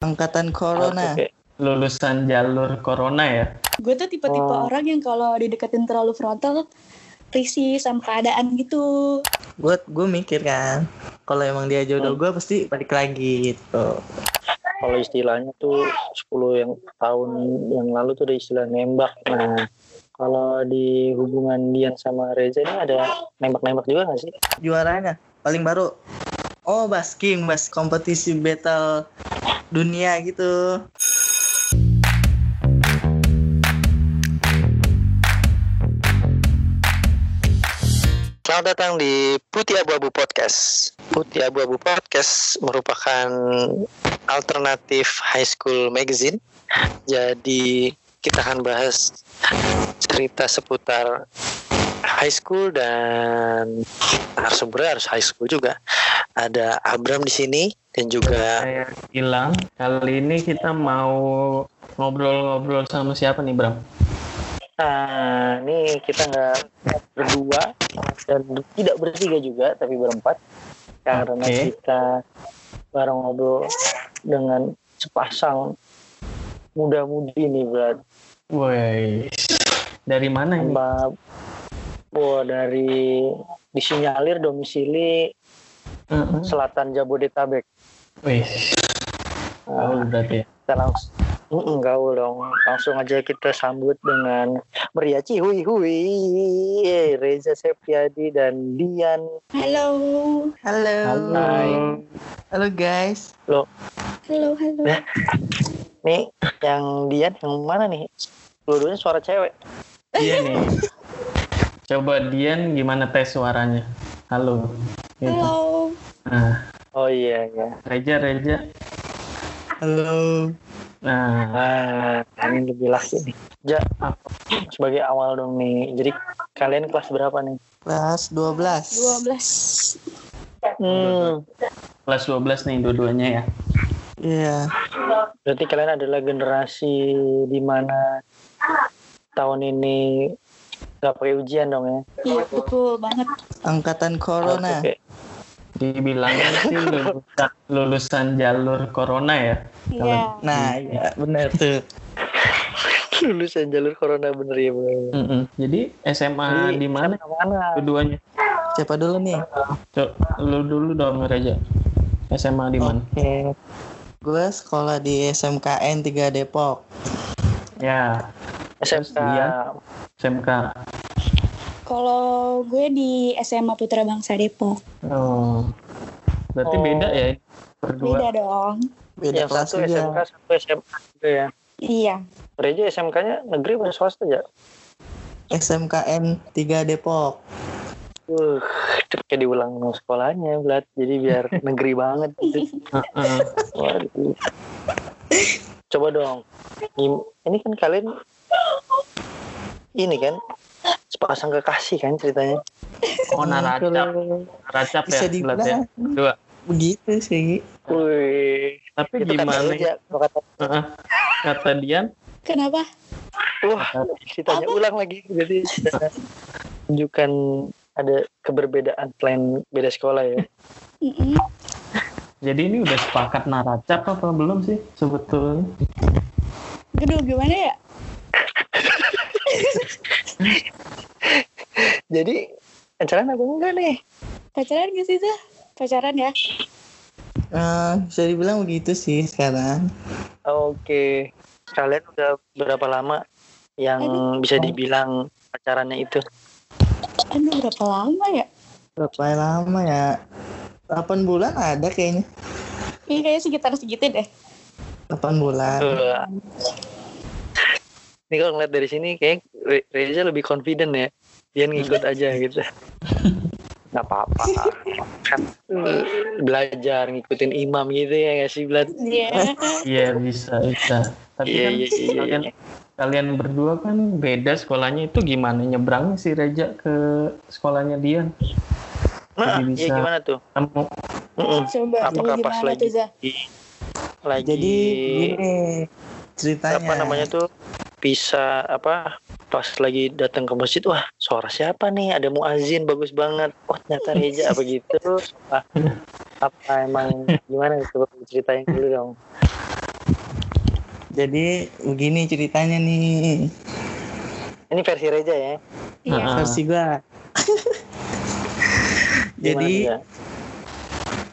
Angkatan Corona. Oke. Lulusan jalur corona ya. Gue tuh tipe-tipe Oh. orang yang kalau dideketin terlalu frontal risih sama keadaan gitu. Gue gue mikir kan, kalau emang dia jodoh gue pasti balik lagi gitu. Kalau istilahnya tuh 10 yang tahun yang lalu tuh ada istilah nembak. Nah, kalau di hubungan Dian sama Reza ini ada nembak-nembak juga nggak sih? Juaranya paling baru. Oh basking, bas kompetisi battle dunia gitu. Selamat datang di Putih Abu-Abu Podcast. Putih Abu-Abu Podcast merupakan alternatif high school magazine. Jadi kita akan bahas cerita seputar high school dan narasumbernya harus high school juga. Ada Abram di sini dan juga Saya bilang kali ini kita mau ngobrol-ngobrol sama siapa nih Bram? Nah, ini kita nggak berdua dan tidak bertiga juga, tapi berempat. Karena Oke. kita bareng ngobrol dengan sepasang muda-mudi nih, Brad. Woi, dari mana ini? Mbak, wah dari disinyalir domisili Heeh. selatan Jabodetabek. Wih, Nah, gaul berarti ya. kita langsung Mm, gaul dong. Langsung aja kita sambut dengan meriaci hui hui Eh, Reza Septiadi dan Dian Halo. Halo. Hai. Halo guys. Halo, halo. Ya. Nih, yang Dian yang mana nih? Dua-duanya suara cewek. Iya nih. Coba Dian gimana tes suaranya? Halo. Gitu. Halo. Nah, Oh iya ya. Reja, Reja. Halo. Nah, Ah, ini lebih laki nih. Ja, sebagai awal dong nih. Jadi kalian kelas berapa nih? Kelas 12. 12. Hmm, kelas 12 nih dua-duanya ya. Iya. berarti kalian adalah generasi di mana tahun ini nggak pakai ujian dong ya? Iya, betul banget. Angkatan Corona. Oke. Dibilangnya sih lulusan, lulusan jalur corona ya. Iya. Nah, ya benar tuh. Lulusan jalur corona bener ya bener. Mm-mm. Jadi SMA di mana keduanya? Siapa dulu nih? Cok, lu dulu dong Reja. SMA di mana? Oke. Gue sekolah di SMKN 3 Depok. Ya, SMK. Dia? SMK. Kalau gue di SMA Putra Bangsa Depok. Oh. Berarti Oh. beda ya berdua. Beda dong. Beda Yang kelas satu juga. SMK, satu SMA juga ya. Iya. Reja SMK-nya negeri atau swasta ya? SMKN 3 Depok. Uh, kayak diulang sekolahnya, Blat. Jadi biar negeri banget gitu. Heeh. Waduh. Coba dong. Ini kan kalian ini kan sepasang kekasih kan ceritanya. Oh, naracap. Naracap ya, Bisa ya. dibilang Berdua. begitu sih. Wih, Tapi itu gimana? aja kalau kata Heeh. Kata Dian, Kenapa? wah ditanya ulang lagi jadi tunjukkan ada keberbedaan selain beda sekolah ya. Jadi ini udah sepakat naracap apa belum sih sebetulnya? Aduh, gimana ya? Jadi pacaran apa enggak nih? Pacaran gak sih, Zah? Pacaran ya? Eh, bisa dibilang begitu sih sekarang. Oke. Kalian udah berapa lama yang bisa dibilang pacarannya itu? Aduh, berapa lama ya? Berapa lama ya? 8 bulan ada kayaknya. Iya, kayaknya sekitar segitu deh. 8 bulan. Wah. Ini kalau ngeliat dari sini kayak Re- Reza lebih confident ya. Dia ngikut aja gitu. Gak apa-apa. Kan belajar ngikutin imam gitu ya nggak sih Blad? Iya. Iya bisa bisa. Tapi Iya kan iya iya. kalian kalian berdua kan beda sekolahnya itu gimana nyebrang si Reja ke sekolahnya Dian? Nah, Jadi iya bisa- gimana tuh? Kamu Mm-mm. Coba, Apakah pas lagi tuh, lagi Jadi gini ceritanya. apa namanya tuh bisa apa pas lagi datang ke masjid wah suara siapa nih ada muazin bagus banget oh ternyata Reza apa gitu apa, apa emang gimana coba ceritain dulu dong Jadi begini ceritanya nih. Ini versi Reja ya. Iya. Versi gua. Jadi Reja?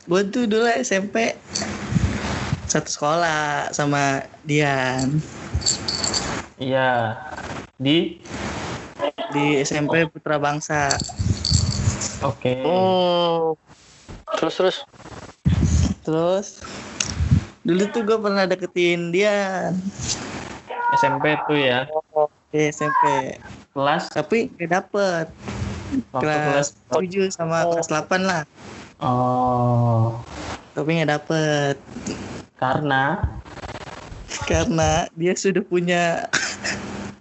gue tuh dulu SMP satu sekolah sama Dian Iya. Di di SMP Putra Bangsa. oke. Hmm. Terus terus. Terus dulu tuh gue pernah deketin Dian SMP tuh ya. di SMP, Kelas tapi gak dapet waktu kelas kelas 7 sama kelas 8 lah, Oh, tapi nggak dapet karena karena dia sudah punya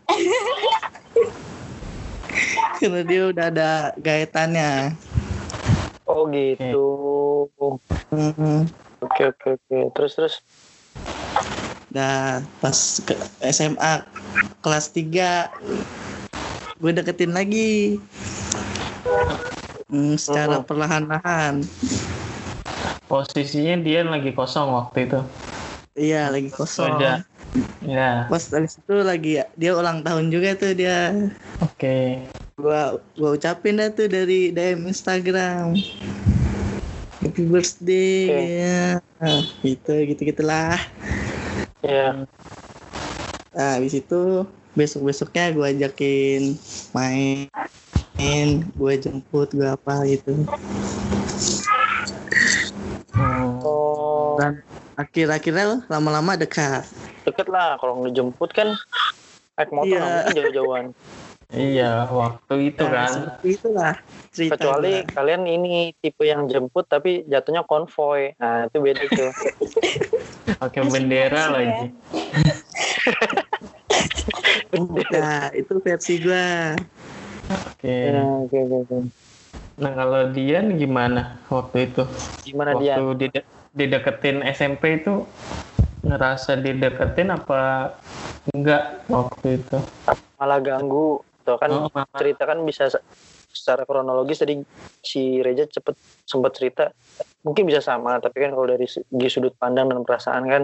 karena dia udah ada gaetannya. Oh gitu. Hmm. Oke oke oke. Terus terus. Nah, pas ke SMA kelas 3 gue deketin lagi. Hmm, secara Oh. perlahan-lahan. posisinya dia lagi kosong waktu itu. Iya, lagi kosong. Ya, Pas habis itu lagi dia ulang tahun juga tuh dia. oke. Gua gua ucapin dah tuh dari DM Instagram. Happy birthday. Oke. Ya. Nah, gitu gitu gitulah. Ya. Nah, habis itu besok-besoknya gue ajakin main, main gue jemput, gue apa gitu. Oh. Dan akhir-akhirnya lama-lama dekat. Deket lah. Kalau ngejemput kan naik motor Iya. mungkin jauh-jauhan. iya, waktu itu Nah, kan. seperti itulah cerita. Kecuali gua. kalian ini tipe yang jemput tapi jatuhnya konvoy. Nah itu beda tuh. Pakai bendera lagi. ya. Nah, itu versi. Oke. Ya, Oke oke oke. Nah, kalau Dian gimana waktu itu? Gimana dia? waktu dide- dideketin SMP itu ngerasa dideketin apa enggak waktu itu? Malah ganggu. Tuh kan Oh, malah- cerita kan bisa se- secara kronologis tadi si Reja cepet sempat cerita mungkin bisa sama tapi kan kalau dari segi sudut pandang dan perasaan kan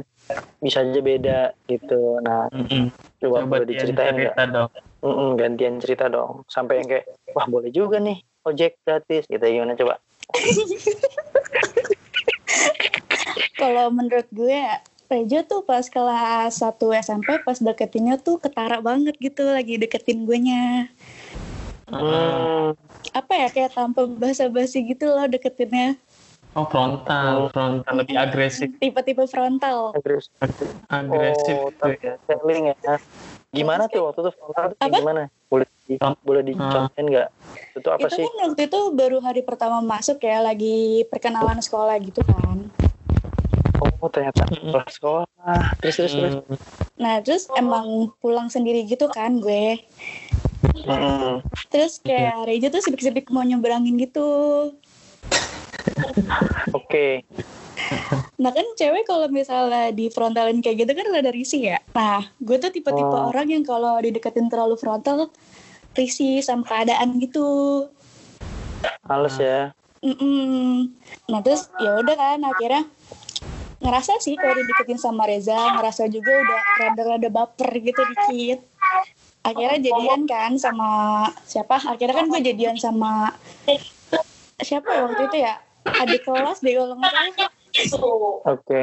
bisa aja beda gitu nah Mm-mm. coba, Coba boleh Dian diceritain nggak cerita dong. Mm-mm, gantian cerita dong sampai yang kayak wah boleh juga nih ojek gratis gitu gimana coba Kalau menurut gue Reja tuh pas kelas 1 SMP pas deketinnya tuh ketara banget gitu lagi deketin gue nya. hmm, Apa ya kayak tanpa basa-basi gitu loh deketinnya. Oh, frontal, frontal lebih agresif, Tipe-tipe frontal. terus agresif oh tapi ya. selling ya gimana tuh waktu itu frontal tuh Apa? gimana di, boleh dicontohin nggak itu apa itu sih kan waktu itu baru hari pertama masuk ya lagi perkenalan sekolah gitu kan. oh ternyata Mm-mm. kelas sekolah terus terus terus Hmm, Nah terus emang pulang sendiri gitu kan gue. Mm-mm. Terus kayak Reja tuh sibik-sibik mau nyeberangin gitu. oke Nah kan cewek kalau misalnya di frontalin kayak gitu kan rada risih ya. Nah gue tuh tipe-tipe Oh. orang yang kalau dideketin terlalu frontal risih sama keadaan gitu. males ya Mm-mm. Nah terus ya udah kan akhirnya ngerasa sih kalau dideketin sama Reza ngerasa juga udah rada-rada baper gitu dikit. Akhirnya jadian kan sama siapa? Akhirnya kan gue jadian sama siapa ya waktu itu ya? Adik kelas deh kalau nggak salah. oke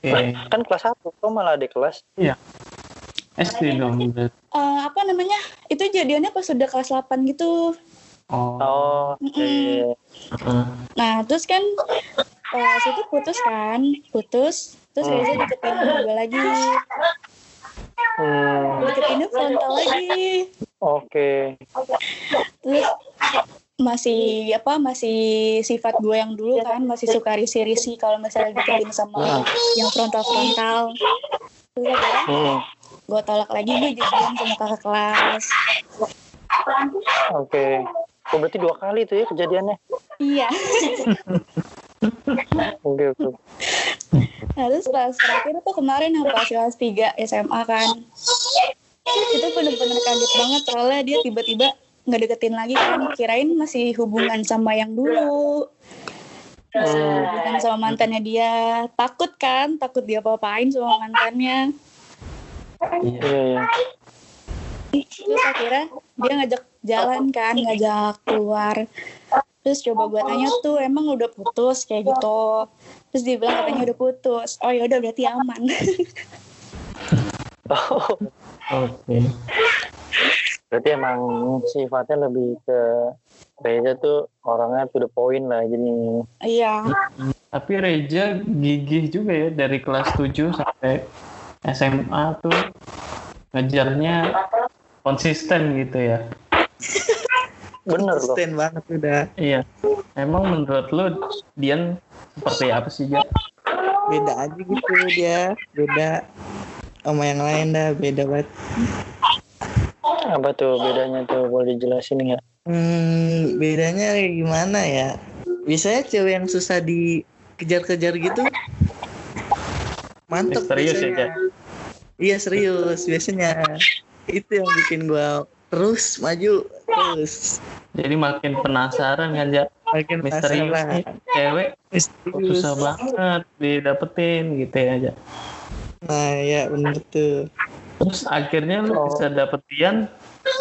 Oke. kan kelas 1 kok malah ada kelas SD dong. Eh, apa namanya? Itu jadiannya pas udah kelas 8 gitu. Oh. oh heeh. Nah, terus kan pas itu putus kan, putus. Terus Hmm. Reza deketin gue lagi. Hmm, Deketinnya frontal lagi. oke Terus masih apa masih sifat gue yang dulu kan masih suka risi-risi kalau misalnya deketin sama yang frontal-frontal. Terus akhirnya Hmm, gue tolak lagi gue jadian sama kakak kelas. oke oh berarti dua kali tuh ya kejadiannya Iya. oke oke Nah, terus pas terakhir tuh kemarin yang pas kelas 3 SMA kan. Itu bener-bener kaget banget soalnya dia tiba-tiba nggak deketin lagi kan. Kirain masih hubungan sama yang dulu. Masih Hmm. hubungan sama mantannya dia. Takut kan, takut dia apa-apain sama mantannya. Iya. Iya, iya. terus akhirnya dia ngajak jalan kan ngajak keluar terus coba gue tanya tuh emang udah putus kayak gitu terus dia bilang katanya udah putus oh ya udah berarti aman Oh, Oke. berarti emang sifatnya lebih ke Reza tuh orangnya to the point lah jadi iya Tapi Reja gigih juga ya dari kelas 7 sampai SMA tuh ngejarnya konsisten gitu ya. bener loh. Konsisten banget udah. Iya. Emang menurut lu Dian seperti apa sih, Ja? Beda aja gitu dia. Beda sama yang lain dah. Beda banget. Apa tuh bedanya tuh boleh dijelasin nggak? Hmm, bedanya kayak gimana ya? Biasanya cewek yang susah dikejar-kejar gitu mantep Serius ya, biasanya. Iya serius biasanya. Itu yang bikin gua terus maju terus. Jadi makin penasaran kan, Ja? Makin Misterius cewek Misterius. susah banget didapetin gitu ya, Ja. Nah ya bener tuh. Terus akhirnya lu bisa dapet Dian,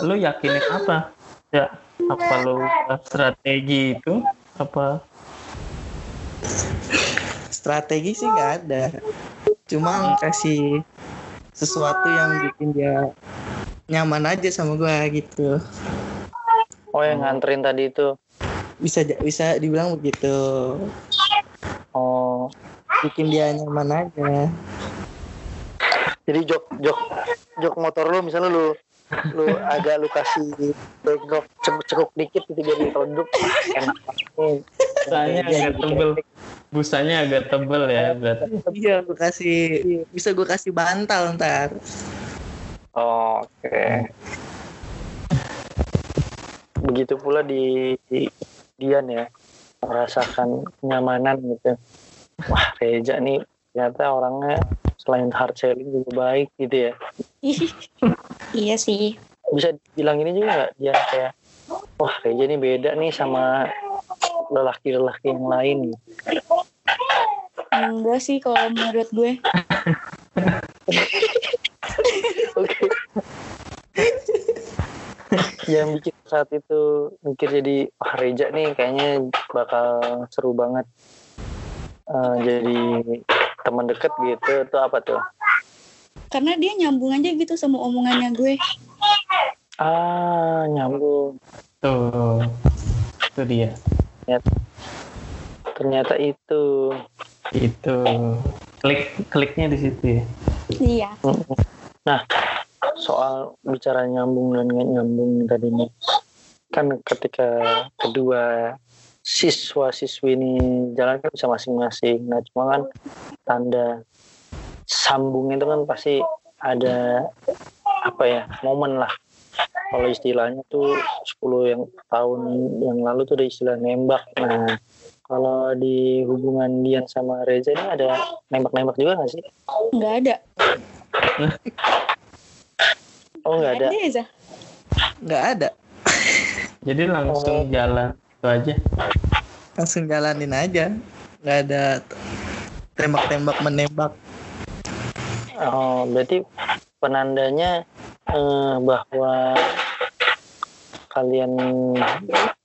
lu yakinin apa? Ya, apa lu strategi itu? Apa? Strategi sih nggak ada. Cuma kasih sesuatu yang bikin dia nyaman aja sama gua gitu. Oh yang nganterin tadi itu. Bisa bisa dibilang begitu. Oh Bikin dia nyaman aja. jadi jok jok jok motor lu misalnya lu lu agak lu kasih backdrop cekuk cekuk dikit gitu jadi duduk enak Busanya agak tebel. Busanya agak tebel ya berarti. Iya, gua kasih bisa gua kasih bantal ntar. Oh, Oke. Begitu pula di, di Dian ya merasakan kenyamanan gitu. Wah Reja nih ternyata orangnya selain hard selling juga baik gitu ya. iya sih Bisa bilang ini juga nggak Dian kayak wah Reja ini beda nih sama lelaki-lelaki yang lain. enggak sih kalau menurut gue Oke. yang bikin saat itu mikir jadi wah Reja nih kayaknya bakal seru banget Eh, jadi teman deket gitu itu apa tuh karena dia nyambung aja gitu sama omongannya gue ah nyambung Tuh. Itu dia. Ternyata itu. Itu. Klik kliknya di situ ya. iya. Nah soal bicara nyambung dan nggak nyambung tadi nih. Kan ketika kedua siswa siswi ini jalan kan bisa masing-masing. Nah cuma kan tanda sambung itu kan pasti ada apa ya momen lah kalau istilahnya tuh 10 yang tahun yang lalu tuh ada istilah nembak nah kalau di hubungan Dian sama Reza ini ada nembak-nembak juga nggak sih? nggak ada Oh nggak ada. Nggak ada. Jadi langsung jalan itu aja. Langsung jalanin aja. Nggak ada tembak-tembak menembak. Oh berarti penandanya eh, bahwa kalian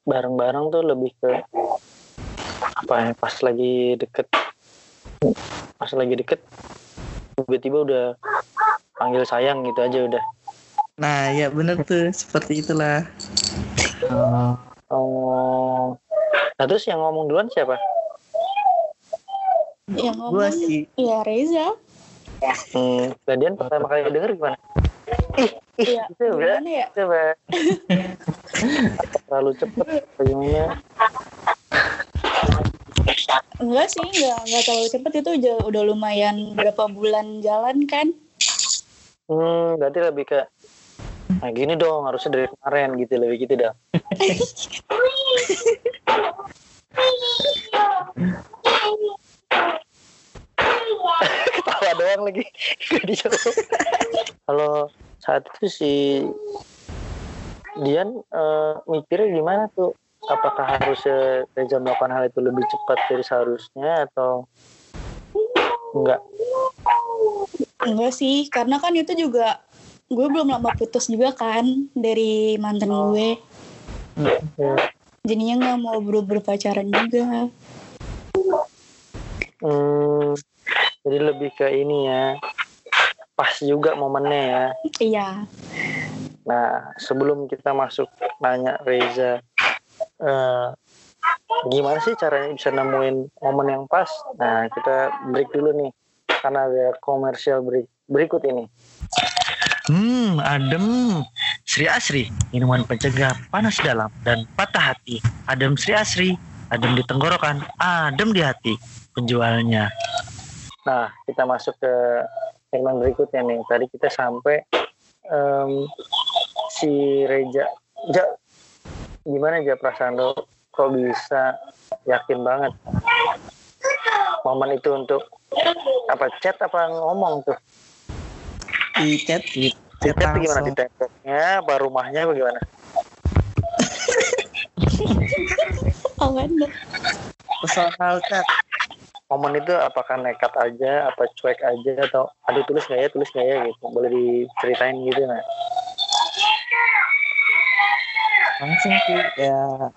bareng-bareng tuh lebih ke apa ya pas lagi deket pas lagi deket tiba-tiba udah panggil sayang gitu aja udah. Nah ya bener tuh seperti itulah. Oh, oh nah terus yang ngomong duluan siapa? Yang Gua ngomong sih. ya Reza. Hmm, Gadian pertama kali denger gimana iya itu udah gimana ya? Coba terlalu cepet bagaimana enggak sih enggak enggak terlalu cepet. Itu udah, udah lumayan berapa bulan jalan kan? Hmm berarti lebih ke nah gini dong harusnya dari kemarin gitu lebih gitu dah. Ketawa doang lagi. Gak dijawab kalau saat itu si Dian eh, mikirnya gimana tuh apakah harusnya Reza melakukan hal itu lebih cepat dari seharusnya atau enggak Enggak sih, karena kan itu juga gue belum lama putus juga kan dari mantan gue. Jadinya nggak mau buru-buru pacaran juga. Hmm, jadi lebih ke ini ya. Pas juga momennya ya. Iya. Nah, sebelum kita masuk nanya Reza, eh, gimana sih caranya bisa nemuin momen yang pas? Nah, kita break dulu nih, karena ada komersial break berikut ini. Hmm, adem. Sri Asri, minuman pencegah panas dalam dan patah hati. Adem Sri Asri, adem di tenggorokan, adem di hati. Penjualnya. Nah, kita masuk ke segmen berikutnya nih. Tadi kita sampai em, si Reja. Ja, gimana aja perasaan lo? Kok bisa yakin banget momen itu untuk apa chat apa ngomong tuh? Di chat, di Di chat chat gimana? Di temboknya, apa rumahnya, apa gimana? Awan deh. Personal chat. Momen itu apakah nekat aja, apa cuek aja, atau aduh tulis nggak ya, tulis nggak ya gitu. Boleh diceritain gitu nah. Langsung sih ya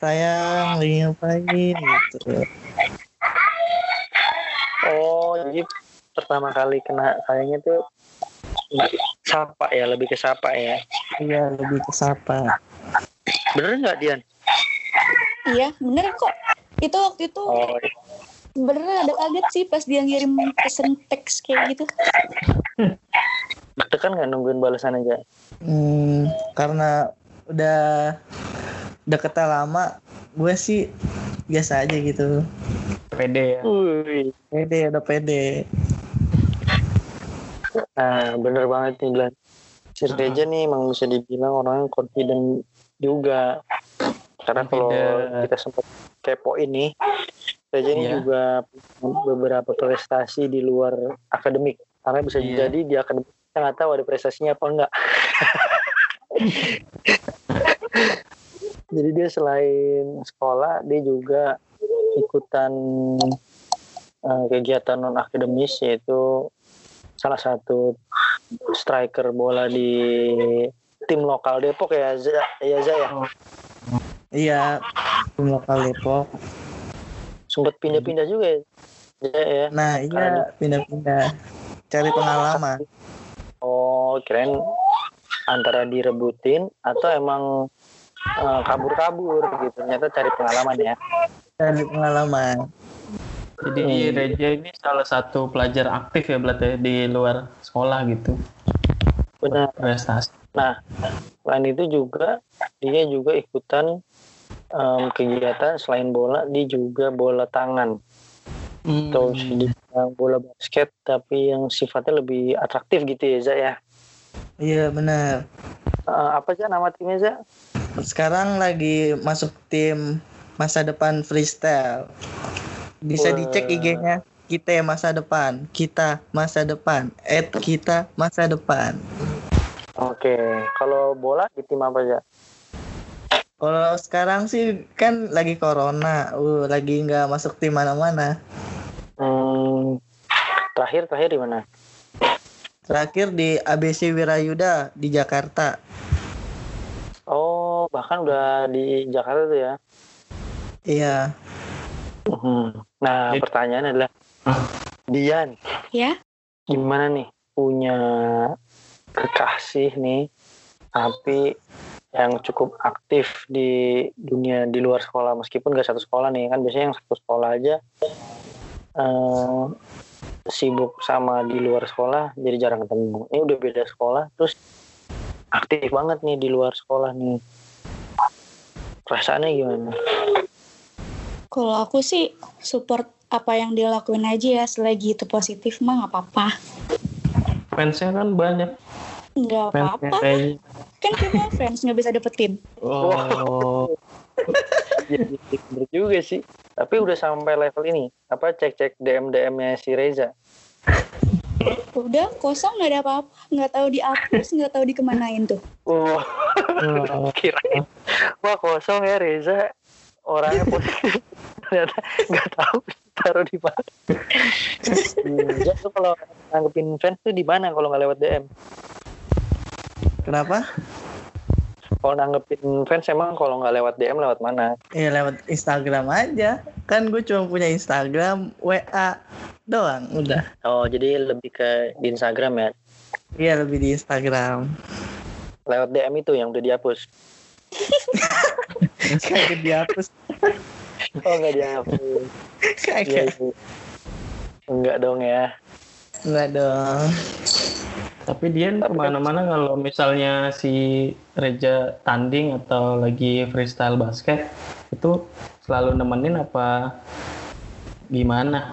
sayang lagi ngapain gitu. Oh, jadi pertama kali kena sayangnya tuh sapa ya, lebih ke sapa ya. Iya lebih ke sapa. Bener nggak Dian? Iya, bener kok. Itu waktu itu Oh, bener ada kaget sih pas dia ngirim pesen teks kayak gitu. deg-degan nggak nungguin balasan aja? Hmm, karena udah deketnya lama, gue sih biasa aja gitu. pede ya Wih, Pede, udah pede. nah bener banget nih Glenn. Si Reja nih emang bisa dibilang orang yang confident juga. Karena kalau kita sempat kepo ini, Reja ini Iya. juga beberapa prestasi di luar akademik. Karena bisa Iya. jadi di akademik kita nggak tahu ada prestasinya apa enggak. jadi dia selain sekolah, dia juga ikutan eh, kegiatan non akademis yaitu salah satu striker bola di tim lokal Depok ya Za, ya Za ya Iya, tim lokal Depok. Sempat pindah-pindah juga ya ya Nah, iya pindah-pindah. Cari pengalaman. oh keren antara direbutin atau emang eh, kabur-kabur gitu ternyata cari pengalaman ya Cari pengalaman. jadi Hmm. Reja ini salah satu pelajar aktif ya berarti di luar sekolah gitu benar prestasi Nah, selain itu juga dia juga ikutan em, kegiatan selain bola, dia juga bola tangan atau Hmm. bola basket tapi yang sifatnya lebih atraktif gitu ya, Za ya. Iya benar. Eh, apa aja nama timnya, Za? Sekarang lagi masuk tim masa depan freestyle. Bisa Wah. dicek IG-nya kita masa depan, kita masa depan, at kita masa depan. Oke, kalau bola di tim apa aja? Kalau sekarang sih kan lagi corona, uh, lagi nggak masuk tim mana-mana. Hmm, terakhir terakhir di mana? Terakhir di ABC Wirayuda di Jakarta. Oh, bahkan udah di Jakarta tuh ya. Iya. Hmm. Nah, Jadi- pertanyaan adalah Dian, Ya, gimana nih punya kekasih nih tapi yang cukup aktif di dunia di luar sekolah. Meskipun gak satu sekolah nih kan biasanya yang satu sekolah aja eh, sibuk sama di luar sekolah jadi jarang ketemu. Ini udah beda sekolah terus aktif banget nih di luar sekolah nih. Perasaannya gimana? Kalau aku sih support apa yang dia lakuin aja ya. Selagi itu positif mah nggak apa-apa. fansnya kan banyak Nggak apa-apa. Kan kita fans nggak bisa dapetin. oh. Jadi bener juga sih. Tapi udah sampai level ini. Apa cek cek dm dm nya si Reza? Udah kosong nggak ada apa-apa. Nggak tahu dihapus, nggak tahu dikemanain tuh. Wah, kirain. Wah kosong ya Reza. Orangnya positif. Ternyata nggak tahu taruh di mana. Jack tuh kalau nanggepin fans tuh di mana kalau nggak lewat DM Kenapa? kalau nanggepin fans emang kalau nggak lewat DM lewat mana Ya lewat Instagram aja. Kan gue cuma punya Instagram, WA doang. Udah. oh jadi lebih ke di Instagram ya Iya lebih di Instagram. lewat DM itu yang udah dihapus Kagak dihapus. oh nggak dihapus Iya, Kagak. iya. enggak dong ya Enggak dong. Tapi dia ke mana-mana kalau misalnya si Reja tanding atau lagi freestyle basket itu selalu nemenin apa gimana?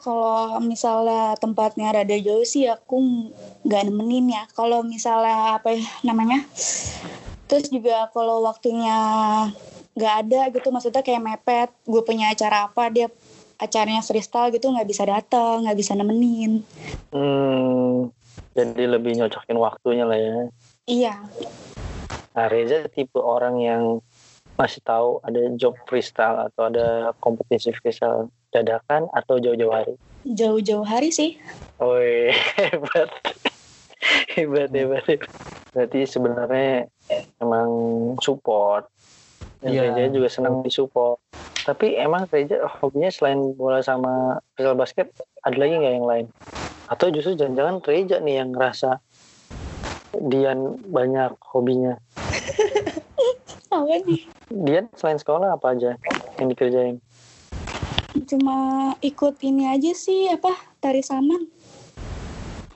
Kalau misalnya tempatnya rada jauh sih aku nggak nemenin ya. Kalau misalnya apa ya namanya? Terus juga kalau waktunya nggak ada gitu, maksudnya kayak mepet, gue punya acara apa, dia acaranya freestyle gitu nggak bisa datang, nggak bisa nemenin. hmm, jadi lebih nyocokin waktunya lah ya Iya, Nah, Reza tipe orang yang masih tahu ada job freestyle atau ada kompetisi freestyle dadakan atau jauh-jauh hari. jauh-jauh hari sih. Woi, hebat. hebat, hebat, hebat. Berarti sebenarnya emang support. Dan Iya. Reza juga senang disupport. Tapi emang Reza hobinya selain bola sama freestyle basket, ada lagi nggak yang lain? Atau justru jangan-jangan Reza nih yang ngerasa Dian banyak hobinya. Apa nih? Dian selain sekolah apa aja yang dikerjain? Cuma ikut ini aja sih apa tari saman.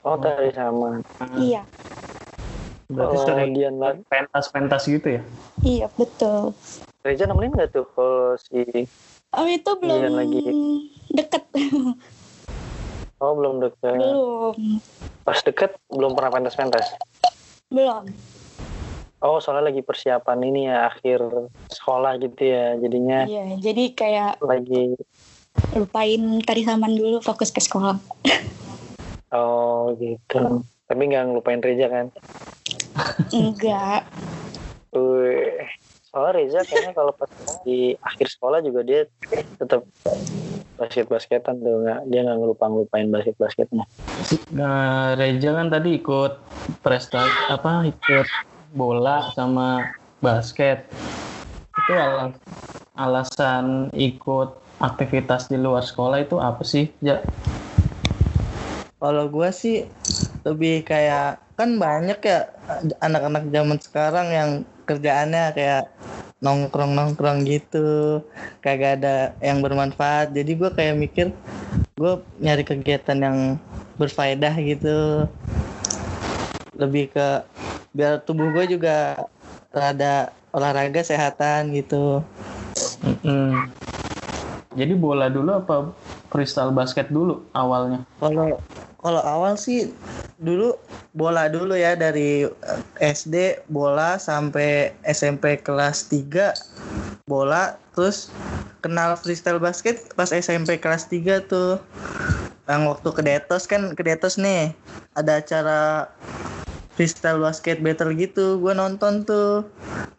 Oh, tari sama. Iya, Berarti Oh, sering Dian lagi. pentas-pentas gitu ya? iya betul. Reza nemenin nggak tuh kalau si Oh itu belum Iya, lagi. deket, Oh belum deket. belum, Pas deket belum pernah pentas-pentas. belum. Oh soalnya lagi persiapan ini ya akhir sekolah gitu ya. Jadinya Iya, jadi kayak lagi lupain tari saman dulu, fokus ke sekolah. oh gitu. Tapi nggak ngelupain Reza kan? Enggak, Wih. Soalnya Reza kayaknya kalau pas di akhir sekolah juga dia tetap basket-basketan tuh nggak dia nggak ngelupa ngelupain basket-basketnya. Nah, Reja kan tadi ikut prestasi apa ikut bola sama basket. Itu alas, alasan ikut aktivitas di luar sekolah itu apa sih? Ya, Kalau gue sih lebih kayak kan banyak ya anak-anak zaman sekarang yang kerjaannya kayak nongkrong-nongkrong gitu, kagak ada yang bermanfaat. Jadi gue kayak mikir gue nyari kegiatan yang berfaedah gitu, lebih ke biar tubuh gue juga rada olahraga sehatan gitu. mm-mm. Jadi bola dulu apa freestyle basket dulu awalnya? Kalau kalau awal sih dulu bola dulu ya dari eh, SD bola sampai SMP kelas 3 bola terus kenal freestyle basket pas SMP kelas 3 tuh. Yang waktu ke Detos kan ke Detos nih ada acara freestyle basket battle gitu gue nonton tuh.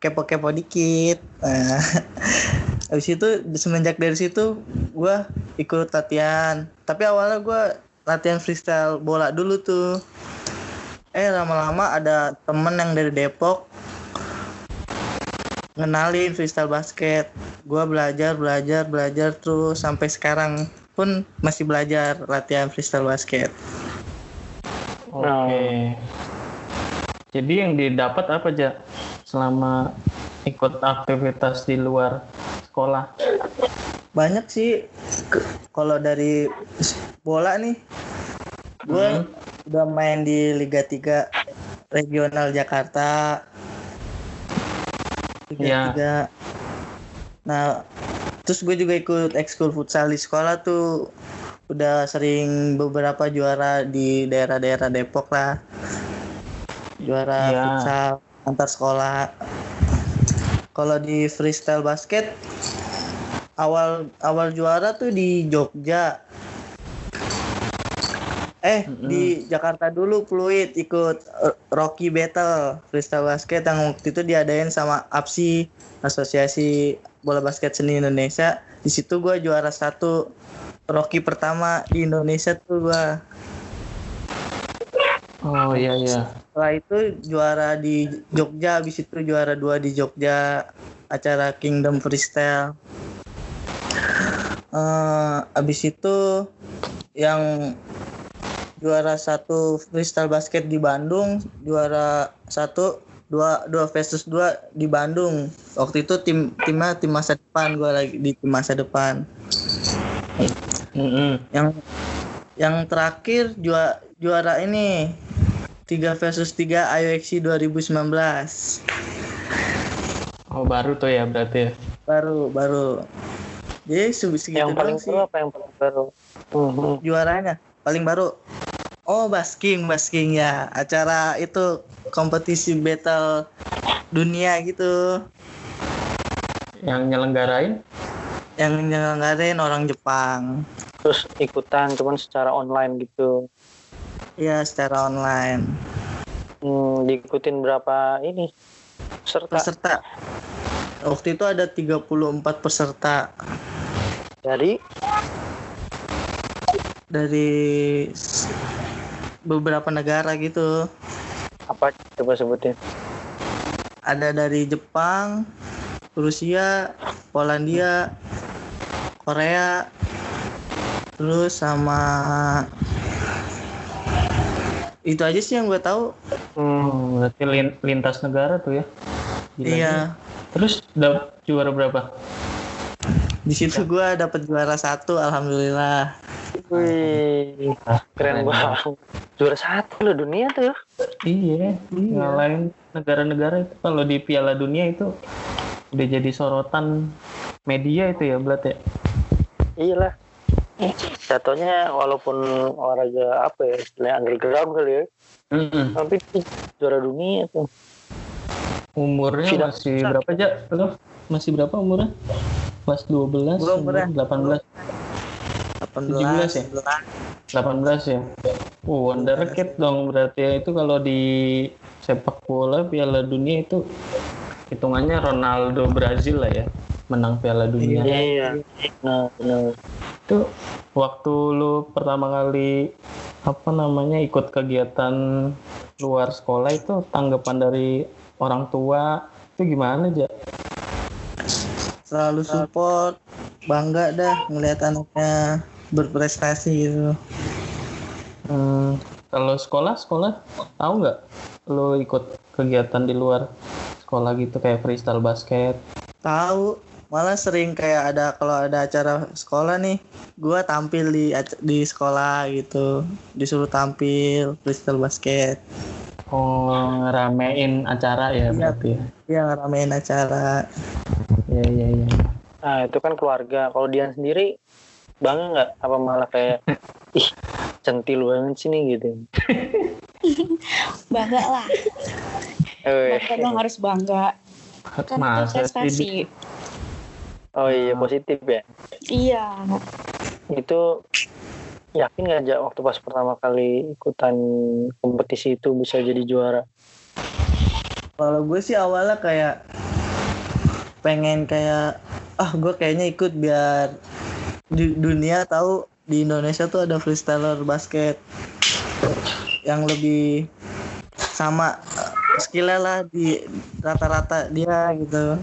Kepo-kepo dikit. Nah, habis itu semenjak dari situ gue ikut latihan. Tapi awalnya gue latihan freestyle bola dulu tuh. Eh lama-lama ada temen yang dari Depok ngenalin freestyle basket. Gue belajar belajar belajar terus. Sampai sekarang pun masih belajar latihan freestyle basket. Oke. Jadi yang didapat apa aja selama ikut aktivitas di luar sekolah? banyak sih. Kalau dari bola nih. Gue Hmm. udah main di Liga 3 regional Jakarta. Liga Iya. 3 nah terus gue juga ikut ekskul futsal di sekolah tuh. Udah sering beberapa juara di daerah-daerah Depok lah. Juara Iya. futsal antar sekolah. Kalau di freestyle basket awal awal juara tuh di Jogja eh Mm-mm. di Jakarta dulu Fluid ikut Rocky Battle freestyle basket yang waktu itu diadain sama APSI Asosiasi Bola Basket Seni Indonesia di situ gue juara satu Rocky pertama di Indonesia tuh gue Oh iya iya. setelah itu juara di Jogja habis itu juara dua di Jogja acara Kingdom Freestyle Eh habis itu yang juara satu freestyle basket di Bandung juara satu dua dua versus dua di Bandung waktu itu tim timnya tim masa depan gue lagi di tim masa depan Mm-mm. yang yang terakhir juara juara ini 3 versus 3 IOXC 2019 Oh baru tuh ya berarti. ya. baru baru jadi se- segitu yang paling doang sih baru apa yang paling baru Mhm. juaranya paling baru oh basking basking ya. Acara itu kompetisi battle dunia gitu. Yang nyelenggarain? yang nyelenggarain orang Jepang. Terus ikutan cuman secara online gitu. Ya secara online. Hmm, diikutin berapa ini? Peserta? Peserta. Waktu itu ada 34 peserta. Dari? Dari beberapa negara gitu apa coba sebutin ada dari Jepang, Rusia, Polandia, Korea, terus sama itu aja sih yang gue tahu. hmm, berarti lin- lintas negara tuh ya. Gila, iya. Terus dap juara berapa? di situ gue dapet juara satu, alhamdulillah. wih keren banget juara satu loh dunia tuh Iya, ngalahin negara-negara itu kalau di Piala Dunia itu udah jadi sorotan media itu ya, Blat ya. iyalah jatuhnya walaupun olahraga apa ya istilahnya underground kali ya Mm-mm. tapi juara dunia tuh Umurnya Tidak masih berapa aja? Lo masih berapa umurnya? Kelas 12, Gua umurnya- 18, 18, 17 ya? 19. 18 ya. Oh, wonderkid dong berarti ya itu kalau di sepak bola Piala Dunia itu hitungannya Ronaldo Brazil lah ya menang Piala Dunia. iya nah benar Itu waktu lu pertama kali apa namanya ikut kegiatan luar sekolah itu tanggapan dari orang tua itu gimana aja? Selalu support, bangga dah ngeliat anaknya berprestasi gitu. Hmm, kalau sekolah sekolah tahu nggak lu ikut kegiatan di luar sekolah gitu kayak freestyle basket? Tahu, malah sering kayak ada kalau ada acara sekolah nih, gua tampil di di sekolah gitu, disuruh tampil freestyle basket. Oh, ngeramein acara ya Iya. berarti ya. Dia ngeramein acara. Iya, iya, iya. nah itu kan keluarga kalau dia sendiri bangga nggak apa malah kayak ih centil banget sih nih gitu Bangga lah. Eh, Bangga dong harus bangga. Kan Masa prestasi. oh iya positif ya Iya. itu yakin nggak aja waktu pas pertama kali ikutan kompetisi itu bisa jadi juara Kalau gue sih awalnya kayak pengen kayak ah gue kayaknya ikut biar di dunia tahu di Indonesia tuh ada freestyler basket yang lebih sama eh, skillnya lah di rata-rata dia gitu.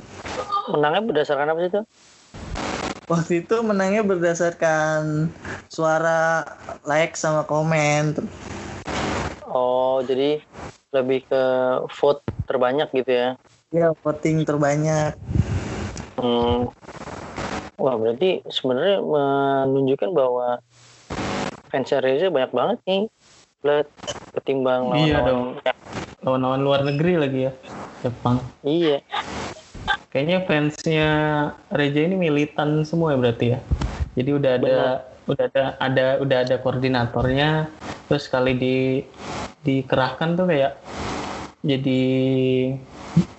menangnya berdasarkan apa sih itu Waktu itu menangnya berdasarkan suara like sama komen. oh jadi lebih ke vote terbanyak gitu ya Ya voting terbanyak. Hmm. Wah berarti sebenarnya menunjukkan bahwa fansnya Reza banyak banget nih. Lihat ketimbang Iya lawan-lawan- Lawan-lawan luar negeri lagi ya. Jepang. Iya. Kayaknya fansnya Reja ini militan semua ya berarti ya. Jadi udah ada udah ada ada udah ada koordinatornya terus sekali di dikerahkan tuh kayak jadi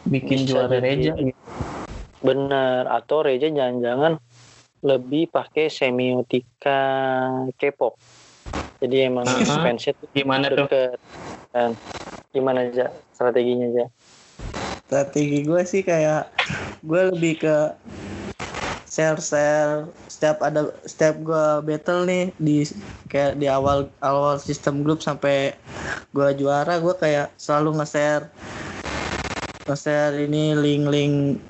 bikin Bisa juara jadi. Reja gitu. Bener. Atau Reza jangan-jangan lebih pakai semiotika K-pop. Jadi emang Ah, fansnya tuh Gimana tuh? deket. Kan. Gimana aja strateginya aja? Strategi gue sih kayak gue lebih ke share share setiap ada setiap gua battle nih di kayak di awal awal sistem grup sampai gua juara gua kayak selalu nge-share nge-share ini link-link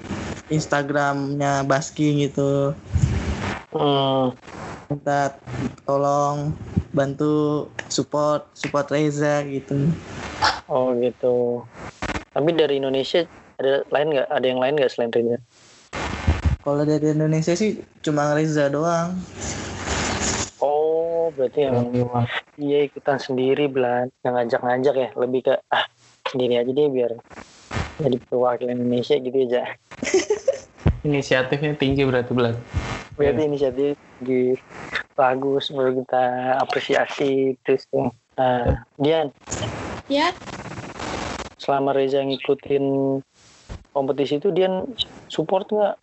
Instagramnya Baski gitu Hmm. minta tolong bantu support support Reza gitu Oh gitu. Tapi dari Indonesia ada lain nggak? Ada yang lain nggak selain Reza? kalau dari Indonesia sih cuma Reza doang Oh, berarti emang dia ikutan sendiri belan, yang ngajak-ngajak ya, lebih ke ah sendiri aja deh biar jadi perwakilan Indonesia gitu aja. Inisiatifnya tinggi berarti Blat. Berarti inisiatif di bagus, baru kita apresiasi terus ya. Nah, Dian, Ya, selama Reza ngikutin kompetisi itu Dian support nggak?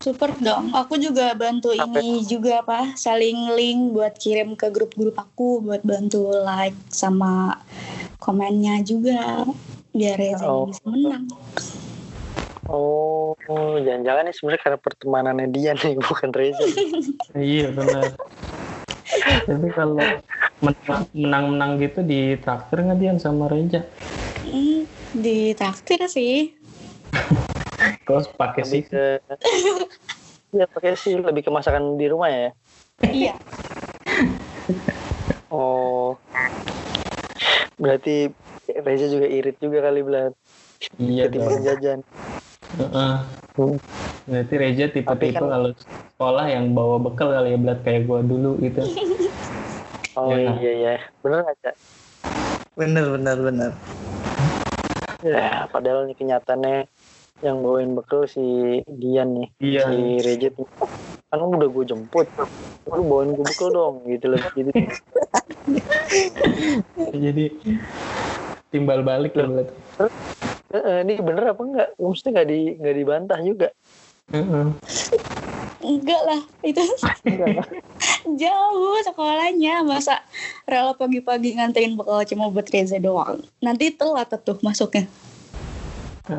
support dong. Aku juga bantu Apa? ini juga apa, saling link buat kirim ke grup-grup aku buat bantu like sama komennya juga biar Reza Oh. bisa menang. Oh, jangan-jangan ini sebenarnya karena pertemanannya Dian nih, bukan Reza. Iya benar. Tapi kalau menang- menang-menang gitu di traktir nggak Dian sama Reja? Hmm, di traktir sih. Terus pakai sih lebih ke ya pakai sih lebih ke masakan di rumah ya iya. oh berarti Reza juga irit juga kali belat iya ketimbang jajan Heeh. Hmm. Berarti Reja tipe-tipe kan- kalau sekolah yang bawa bekal kali ya Blat kayak gua dulu gitu. oh Ya. iya iya bener Cak? bener bener bener ya padahal nih kenyataannya yang bawain bekal si Dian nih Iya. si Reza tuh kan udah gue jemput lu bawain gue bekal dong gitu loh gitu Jadi timbal balik lah Blat. Eh, eh, ini bener apa enggak maksudnya nggak di nggak dibantah juga Heeh. Enggak lah, itu jauh sekolahnya. Masa rela pagi-pagi nganterin bekal cuma buat Reza doang. Nanti telat tuh masuknya.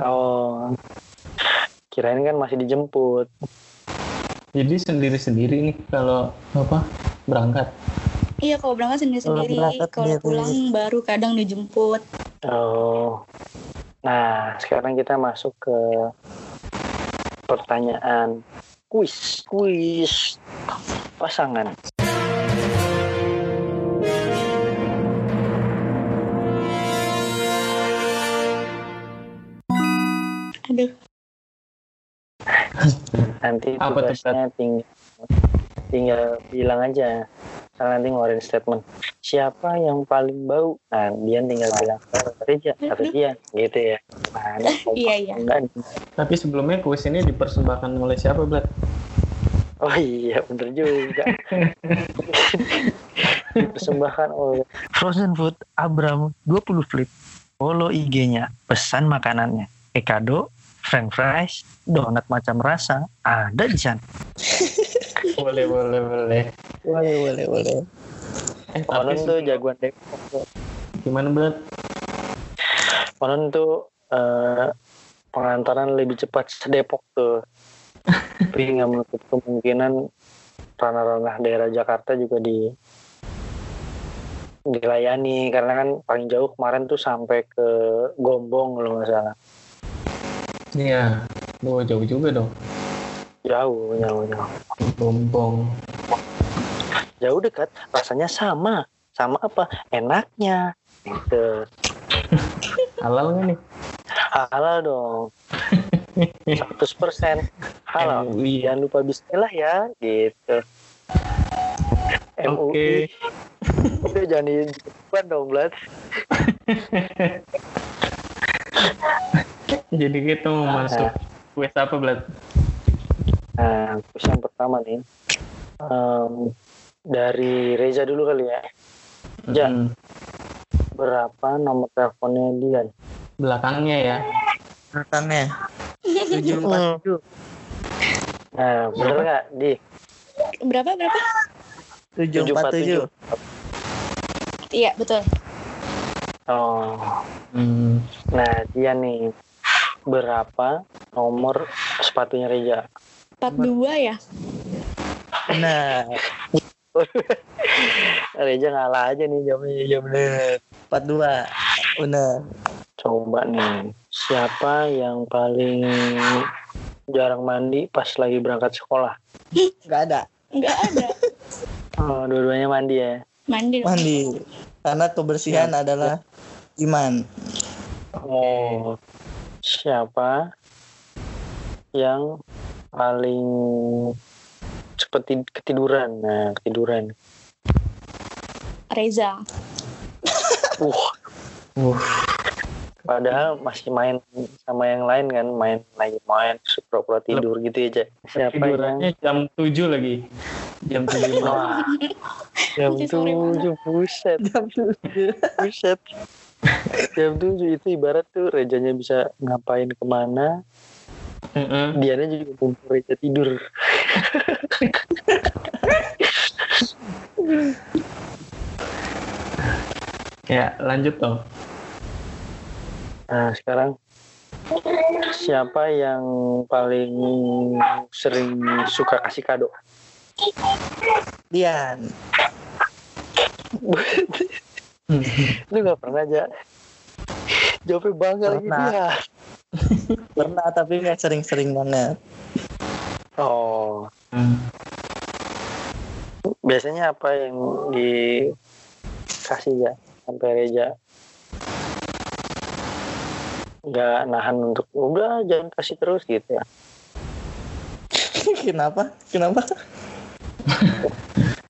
oh kirain kan masih dijemput Jadi sendiri-sendiri nih kalau apa berangkat. Iya, kalau berangkat sendiri-sendiri. Kalau sendiri. pulang baru kadang dijemput. Oh. Nah, sekarang kita masuk ke pertanyaan kuis, kuis pasangan. Aduh, Nanti tugasnya tinggal tinggal bilang aja. Kalau nanti ngeluarin statement siapa yang paling bau, nah dia tinggal bilang Reja atau dia gitu ya. Nah, Iya, iya. Tapi sebelumnya kuis ini dipersembahkan oleh siapa Blat? Oh iya, bener juga. Dipersembahkan oleh Frozen Food Abram 20 flip. Follow IG-nya, pesan makanannya. Ekado, french fries, donat macam rasa, ada di sana. Boleh boleh boleh. boleh boleh boleh Eh tapi Konon tuh jagoan Depok. gimana Blat? Konon tuh eh, pengantaran lebih cepat sedepok tuh. Tapi nggak menutup kemungkinan ranah-ranah daerah Jakarta juga di dilayani karena kan paling jauh kemarin tuh sampai ke Gombong kalau nggak salah. Iya. Duh, jauh juga dong. Jauh, jauh, jauh. Bombong. Jauh dekat, rasanya sama. Sama apa? Enaknya. Gitu. Halal nggak nih? Halal dong. 100% halal. MUI. Jangan lupa bismillah ya, gitu. MUI. Udah jangan di depan dong, Blat. Jadi kita mau masuk kuis apa Blat? Nah, terus yang pertama nih. em, dari Reza dulu kali ya. Ja. Mm-mm. Berapa nomor teleponnya Dian? Belakangnya ya. belakangnya tujuh empat tujuh Nah, bener nggak, Di? berapa berapa? tujuh empat tujuh Iya, betul. Oh, Hmm. nah dia nih berapa nomor sepatunya Reza? 42 ya? Benar. Reja ngalah aja nih jamnya jam bener. 42. Benar. Coba nih, siapa yang paling jarang mandi pas lagi berangkat sekolah? Enggak ada. Enggak ada. Oh, dua-duanya mandi ya. Mandi. Mandi. Karena kebersihan adalah iman. Oh, siapa yang paling seperti ketiduran? Nah, ketiduran. Reza. Uh, Uh, padahal masih main sama yang lain kan, main lagi main pura-pura tidur gitu aja. Siapa yang jam 7 lagi. Jam 7 malam. Wah, jam tujuh buset Jam tujuh. buset jam tujuh itu ibarat tuh rejanya bisa ngapain ke mana Heeh. dianya juga kumpul reja tidur Ya, lanjut dong. nah sekarang siapa yang paling sering suka kasih kado Dian. lu gak pernah aja jawabnya bangga lagi Pernah. dia Pernah tapi nggak sering-sering banget. oh Hmm. biasanya apa yang dikasih ya sampai reja nggak nahan untuk udah jangan kasih terus gitu ya Kenapa? Kenapa?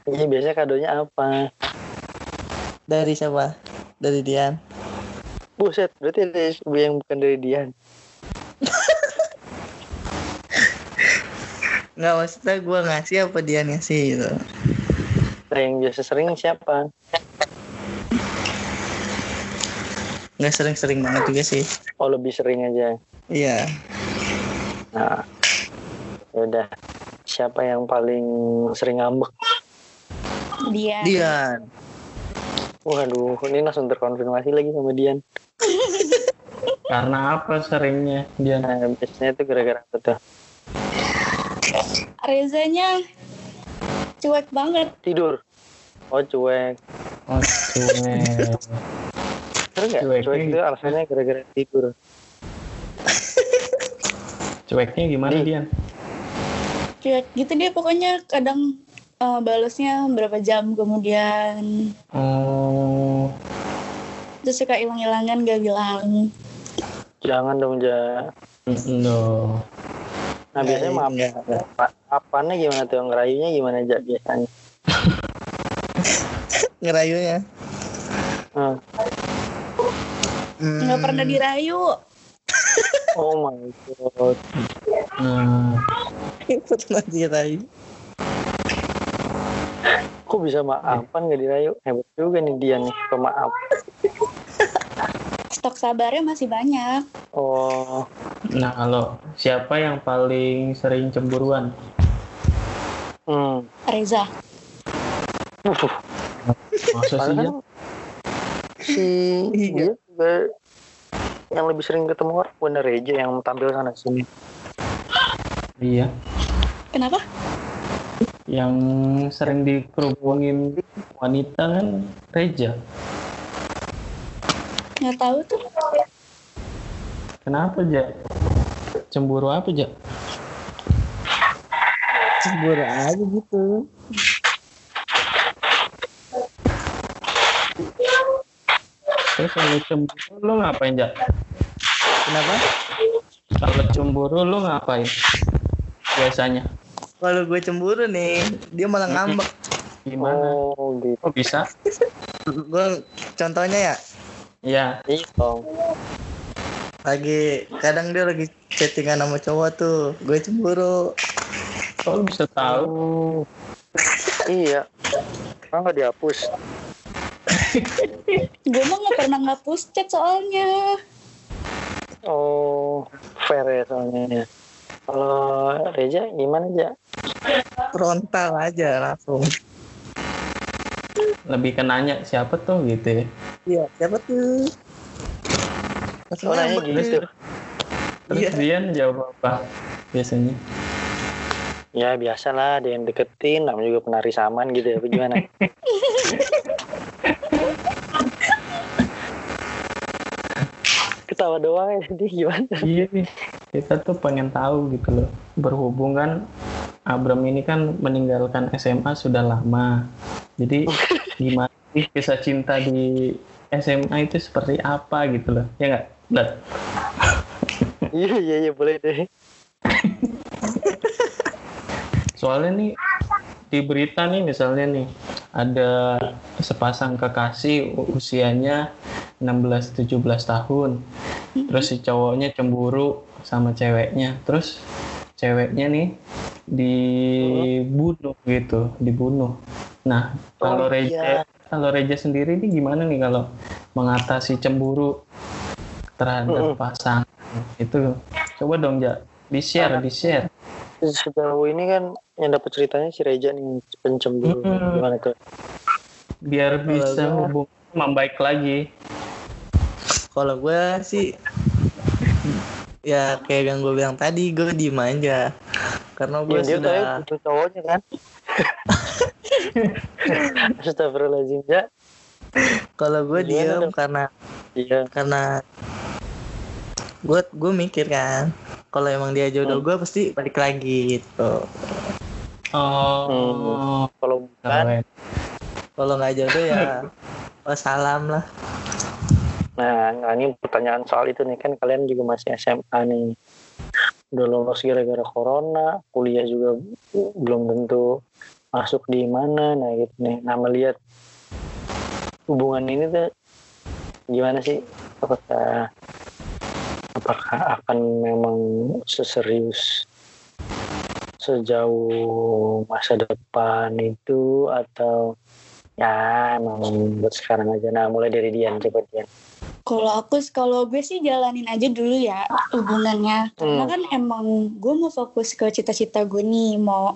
Iya biasanya kadonya apa Dari siapa? Dari Dian. Buset berarti ada yang bukan dari Dian Nggak maksudnya gue ngasih apa Dian ngasih gitu. nah, yang biasa sering siapa Nggak sering-sering banget juga sih. oh lebih sering aja Iya. nah ya udah siapa yang paling sering ngambek Dia. Dian. waduh ini langsung terkonfirmasi lagi sama Dian Karena apa seringnya dia? nah biasanya itu gara-gara apa tuh Rezanya cuek banget. tidur oh cuek Oh, cuek. Nggak? Cuek. Cuek itu alasannya gara-gara tidur. Cueknya gimana Di. Dian? Cuek gitu dia pokoknya kadang eh, balesnya berapa jam kemudian Oh, terus suka hilang-hilangan gak bilang Jangan dong, Ja. no. Nah, biasanya maaf. Nggak, nggak. Apanya gimana tuh? Ngerayunya gimana, Ja, biasanya? Ngerayunya. Hmm. Hmm, nggak pernah dirayu Oh my God. Nah, pernah dirayu. Kok bisa maafan nggak dirayu? Hebat juga nih dia nih, pemaaf. Stok sabarnya masih banyak Oh, nah kalau siapa yang paling sering cemburuan? hmm. Reza Uh, Masa sih Jan? kan si dia juga yang lebih sering ketemu orang bener aja yang tampil sana sini. Iya. kenapa Yang sering dikerubungin wanita kan Reja. Nggak tahu tuh Kenapa Ja? Cemburu apa Ja? Cemburu aja gitu. Terus kalau cemburu lu ngapain Ja? Kenapa? Kalau cemburu lu ngapain? Biasanya. Kalau gue cemburu nih, dia malah ngambek. Gimana? Oh, gitu. Kok bisa? Gue contohnya ya, Iya. Iya dong. lagi kadang dia lagi chattingan sama cowok tuh, gue cemburu. Kok lu bisa tahu? Oh. iya. Kan nggak dihapus. gue mah nggak pernah ngapus chat soalnya Oh, fair ya soalnya. Kalau Reja gimana aja? Frontal aja langsung. Lebih ke nanya siapa tuh gitu ya. Iya, siapa tuh? Langsung Oh, gitu. tuh. Terus Iya. Dian jawab apa biasanya? Ya biasa lah ada yang deketin, namanya juga penari saman gitu ya, apa gimana? Ketawa doang ya, jadi gimana? Iya nih, kita tuh pengen tahu gitu loh. Berhubung kan Abram ini kan meninggalkan SMA sudah lama. Jadi gimana sih kisah cinta di SMA itu seperti apa gitu loh. Ya nggak? Dad? Iya iya iya boleh deh. Soalnya nih di berita nih misalnya nih ada sepasang kekasih usianya 16-17 tahun. Terus si cowoknya cemburu sama ceweknya. Terus ceweknya nih dibunuh gitu, dibunuh. Nah, kalau Oh, Reja iya. kalau Reja sendiri nih gimana nih kalau mengatasi cemburu terhadap Mm-mm. pasangan? Itu coba dong, Ja. Di-share, di-share. Sejauh ini kan yang dapat ceritanya si Reja nih pencemburu. Mm-mm. Gimana tuh? Biar bisa hubung membaik lagi. Kalau gue sih ya kayak yang gue bilang tadi gue diem aja karena gue Ya, dia sudah tahu itu cowoknya kan. Astagfirullahaladzim ya. kalau gue dong? karena Iya. karena gue gue mikir kan kalau emang dia jodoh Hmm. gue pasti balik lagi gitu Oh, Kalau bukan, kalau nggak jodoh ya wassalam lah nah, nah ini pertanyaan soal itu nih kan kalian juga masih SMA nih. Udah lolos gara-gara corona, kuliah juga belum tentu masuk di mana, nah gitu nih. Nah melihat hubungan ini tuh gimana sih? Apakah apakah akan memang seserius sejauh masa depan itu atau ya emang buat sekarang aja nah mulai dari Dian coba Dian Kalau aku, kalau gue sih jalanin aja dulu ya hubungannya. Karena Hmm. kan emang gue mau fokus ke cita-cita gue nih, mau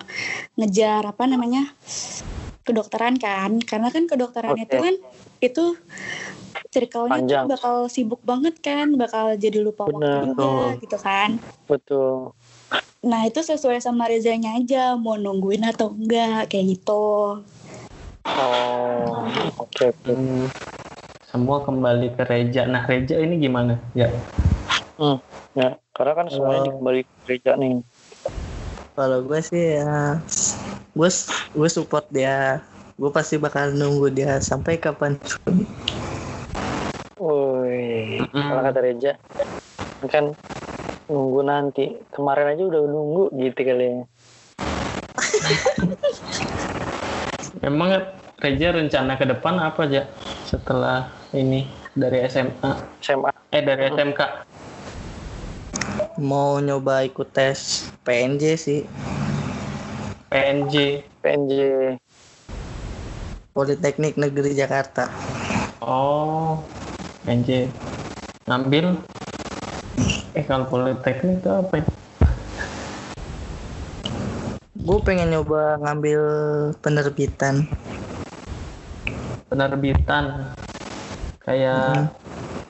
ngejar apa namanya kedokteran kan. Karena kan kedokteran Oke. itu kan itu circle-nya tuh bakal sibuk banget kan, bakal jadi lupa Bener. waktu juga gitu kan. betul Nah itu sesuai sama Rezanya aja, mau nungguin atau enggak kayak gitu. oh oke oke Hmm, semua kembali ke Reja. Nah, Reja ini gimana? Ya. ya karena kan semuanya Oh. dikembali ke gereja nih kalau gue sih ya gue gue support dia gue pasti bakal nunggu dia sampai kapan Woi, Mm-mm. kalau kata Reja kan nunggu nanti kemarin aja udah nunggu gitu kali ya Emang Reja rencana ke depan apa aja setelah ini dari SMA? SMA Eh dari SMK. mau nyoba ikut tes PNJ sih PNJ. PNJ Politeknik Negeri Jakarta Oh, PNJ. Ngambil Eh kalau politeknik itu apa ya? gue pengen nyoba ngambil penerbitan Penerbitan. Kayak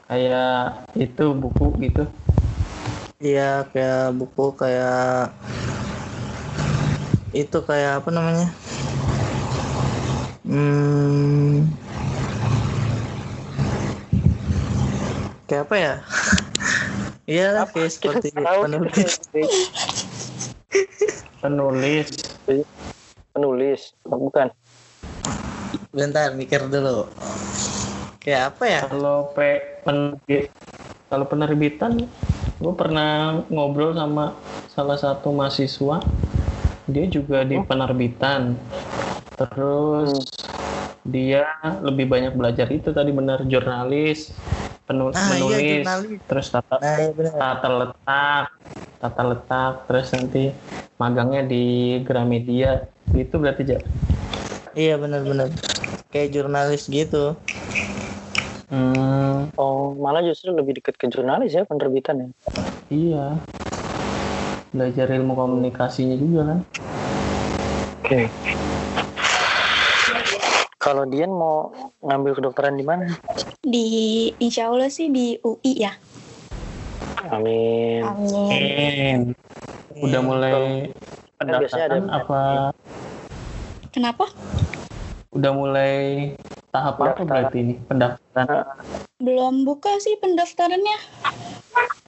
kayak itu buku gitu. Iya kayak buku kayak itu kayak apa namanya? Hmm, kayak apa ya? Iya lah kayak seperti penulis. Penulis. penulis bukan Bentar mikir dulu. Kayak apa ya? Kalau P penerbit kalau penerbitan gue pernah ngobrol sama salah satu mahasiswa dia juga di penerbitan terus dia lebih banyak belajar itu tadi benar jurnalis penu- Ah, iya, menulis jurnalis. terus tata Nah iya tata letak tata letak terus nanti magangnya di Gramedia gitu berarti ja Iya benar-benar. Kayak jurnalis gitu. Hmm, oh malah justru lebih dekat ke jurnalis ya penerbitan ya? Iya. Belajar ilmu komunikasinya juga kan. Oke. Kalau Dian mau ngambil kedokteran di mana? Di Insya Allah sih di UI ya. amin. Amin. Udah mulai ada pendaftaran apa? Kenapa? udah mulai tahap apa berarti ini pendaftaran Belum buka sih pendaftarannya.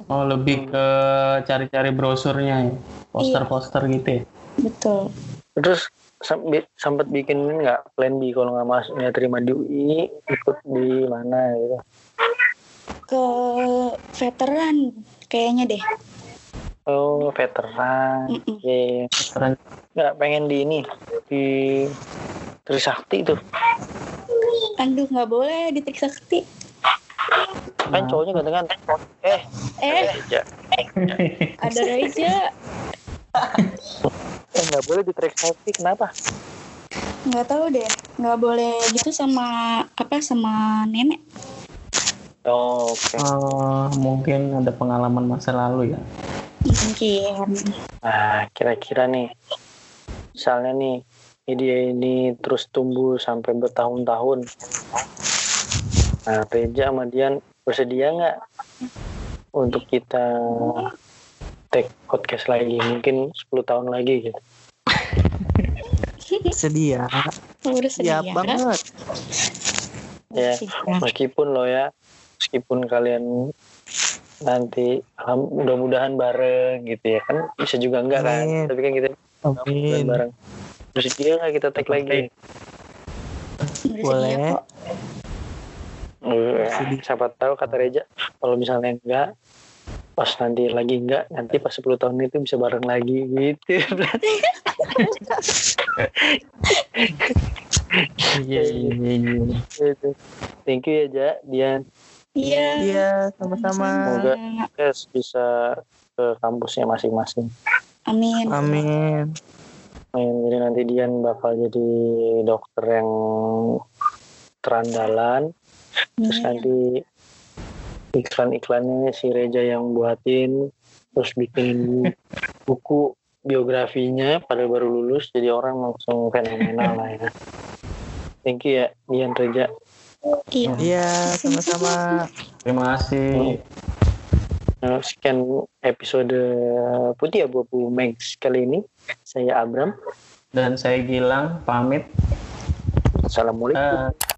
oh lebih ke cari-cari brosurnya ya poster-poster gitu ya Betul. terus sempat bikin ini nggak plan B kalau nggak masuk nggak terima di UI ikut di mana gitu Ke veteran kayaknya deh. Oh veteran Mm-mm. ya Veteran. nggak pengen di ini di Trisakti tuh Aduh nggak boleh di Trisakti. kan cowoknya ganteng-ganteng eh Eh, ya ada Reza. eh nggak boleh di Trisakti kenapa Nggak tahu deh. Nggak boleh gitu sama apa sama nenek. oh, oke Oh, mungkin ada pengalaman masa lalu ya Mungkin. nah kira-kira nih misalnya nih media ini terus tumbuh sampai bertahun-tahun nah Reja sama Dian bersedia nggak untuk kita take podcast lagi mungkin 10 tahun lagi gitu Sedia. Udah Siap sedia. banget. ya meskipun lo ya meskipun kalian nanti mudah-mudahan bareng gitu ya kan bisa juga enggak kan Amin. tapi kan kita mudah-mudahan Amin. bareng bersedia nggak kita take lagi Boleh. Eh, siapa tahu kata Reja kalau misalnya enggak pas nanti lagi enggak nanti pas 10 tahun itu bisa bareng lagi gitu iya iya iya Gitu. thank you ya Ja Dian Iya. Iya, sama-sama. Semoga Yes, bisa ke kampusnya masing-masing Amin. Amin. Amin. jadi nanti Dian bakal jadi dokter yang terandalan terus Amin. nanti iklan-iklannya si Reja yang buatin terus bikin buku biografinya pada baru lulus jadi orang langsung fenomenal lah ya thank you ya Dian Reja Iya. Iya, sama-sama. terima kasih. Nah, sekian episode Putih Abu-Abu Max kali ini. Saya Abram. Dan saya Gilang pamit. Assalamualaikum. Eh,